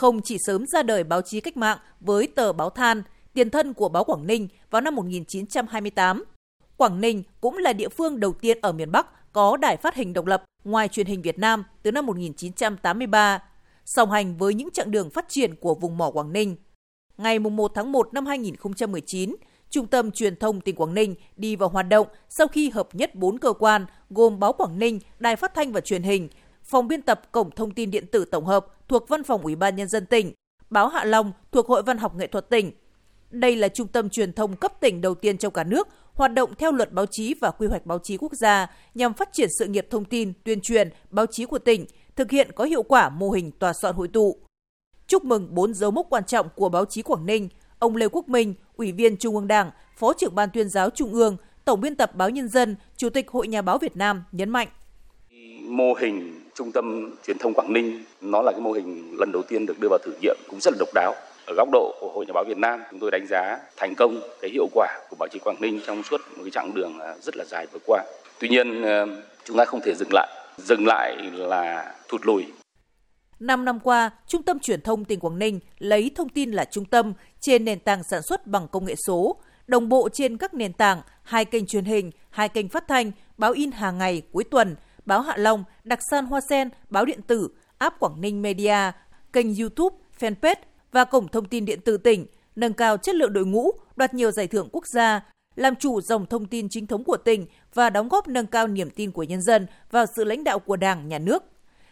không chỉ sớm ra đời báo chí cách mạng với tờ báo Than, tiền thân của báo Quảng Ninh vào năm 1928. Quảng Ninh cũng là địa phương đầu tiên ở miền Bắc có đài phát hình độc lập ngoài truyền hình Việt Nam từ năm 1983, song hành với những chặng đường phát triển của vùng mỏ Quảng Ninh. Ngày 1 tháng 1 năm 2019, Trung tâm Truyền thông tỉnh Quảng Ninh đi vào hoạt động sau khi hợp nhất 4 cơ quan gồm Báo Quảng Ninh, Đài Phát thanh và Truyền hình, Phòng biên tập Cổng thông tin điện tử tổng hợp thuộc Văn phòng Ủy ban Nhân dân tỉnh, Báo Hạ Long thuộc Hội Văn học Nghệ thuật tỉnh. Đây là trung tâm truyền thông cấp tỉnh đầu tiên trong cả nước hoạt động theo luật báo chí và quy hoạch báo chí quốc gia nhằm phát triển sự nghiệp thông tin, tuyên truyền, báo chí của tỉnh, thực hiện có hiệu quả mô hình tòa soạn hội tụ. Chúc mừng bốn dấu mốc quan trọng của báo chí Quảng Ninh, ông Lê Quốc Minh, Ủy viên Trung ương Đảng, Phó trưởng Ban tuyên giáo Trung ương, Tổng biên tập Báo Nhân dân, Chủ tịch Hội Nhà báo Việt Nam nhấn mạnh. Mô hình Trung tâm Truyền thông Quảng Ninh, nó là cái mô hình lần đầu tiên được đưa vào thử nghiệm cũng rất là độc đáo. Ở góc độ của Hội Nhà báo Việt Nam, chúng tôi đánh giá thành công cái hiệu quả của báo chí Quảng Ninh trong suốt một cái chặng đường à, rất là dài vừa qua. Tuy nhiên, à, chúng ta không thể dừng lại. Dừng lại là thụt lùi 5 năm qua, Trung tâm Truyền thông tỉnh Quảng Ninh lấy thông tin là trung tâm trên nền tảng sản xuất bằng công nghệ số, đồng bộ trên các nền tảng, hai kênh truyền hình, hai kênh phát thanh, báo in hàng ngày, cuối tuần, báo Hạ Long, đặc san Hoa Sen, báo điện tử, app Quảng Ninh Media, kênh YouTube, fanpage và cổng thông tin điện tử tỉnh, nâng cao chất lượng đội ngũ, đoạt nhiều giải thưởng quốc gia, làm chủ dòng thông tin chính thống của tỉnh và đóng góp nâng cao niềm tin của nhân dân vào sự lãnh đạo của Đảng, Nhà nước.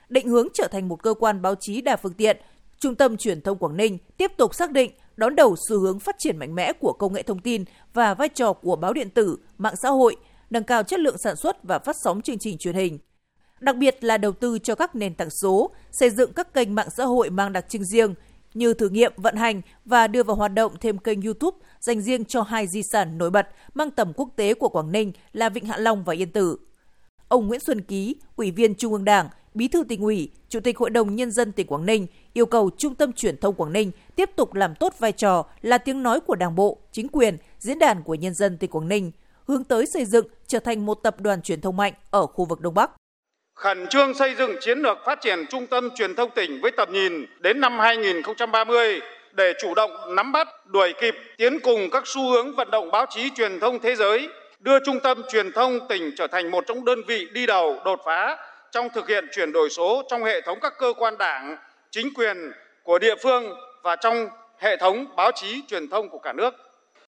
Định hướng trở thành một cơ quan báo chí đa phương tiện, Trung tâm Truyền thông Quảng Ninh tiếp tục xác định đón đầu xu hướng phát triển mạnh mẽ của công nghệ thông tin và vai trò của báo điện tử, mạng xã hội, nâng cao chất lượng sản xuất và phát sóng chương trình truyền hình. Đặc biệt là đầu tư cho các nền tảng số, xây dựng các kênh mạng xã hội mang đặc trưng riêng như thử nghiệm, vận hành và đưa vào hoạt động thêm kênh YouTube dành riêng cho hai di sản nổi bật mang tầm quốc tế của Quảng Ninh là Vịnh Hạ Long và Yên Tử. Ông Nguyễn Xuân Ký, Ủy viên Trung ương Đảng, Bí thư tỉnh ủy, Chủ tịch Hội đồng Nhân dân tỉnh Quảng Ninh yêu cầu Trung tâm Truyền thông Quảng Ninh tiếp tục làm tốt vai trò là tiếng nói của Đảng bộ, chính quyền, diễn đàn của nhân dân tỉnh Quảng Ninh, hướng tới xây dựng trở thành một tập đoàn truyền thông mạnh ở khu vực Đông Bắc. Khẩn trương xây dựng chiến lược phát triển Trung tâm Truyền thông tỉnh với tầm nhìn đến năm 2030 để chủ động nắm bắt, đuổi kịp, tiến cùng các xu hướng vận động báo chí truyền thông thế giới, đưa Trung tâm Truyền thông tỉnh trở thành một trong đơn vị đi đầu đột phá trong thực hiện chuyển đổi số trong hệ thống các cơ quan đảng, chính quyền của địa phương và trong hệ thống báo chí truyền thông của cả nước.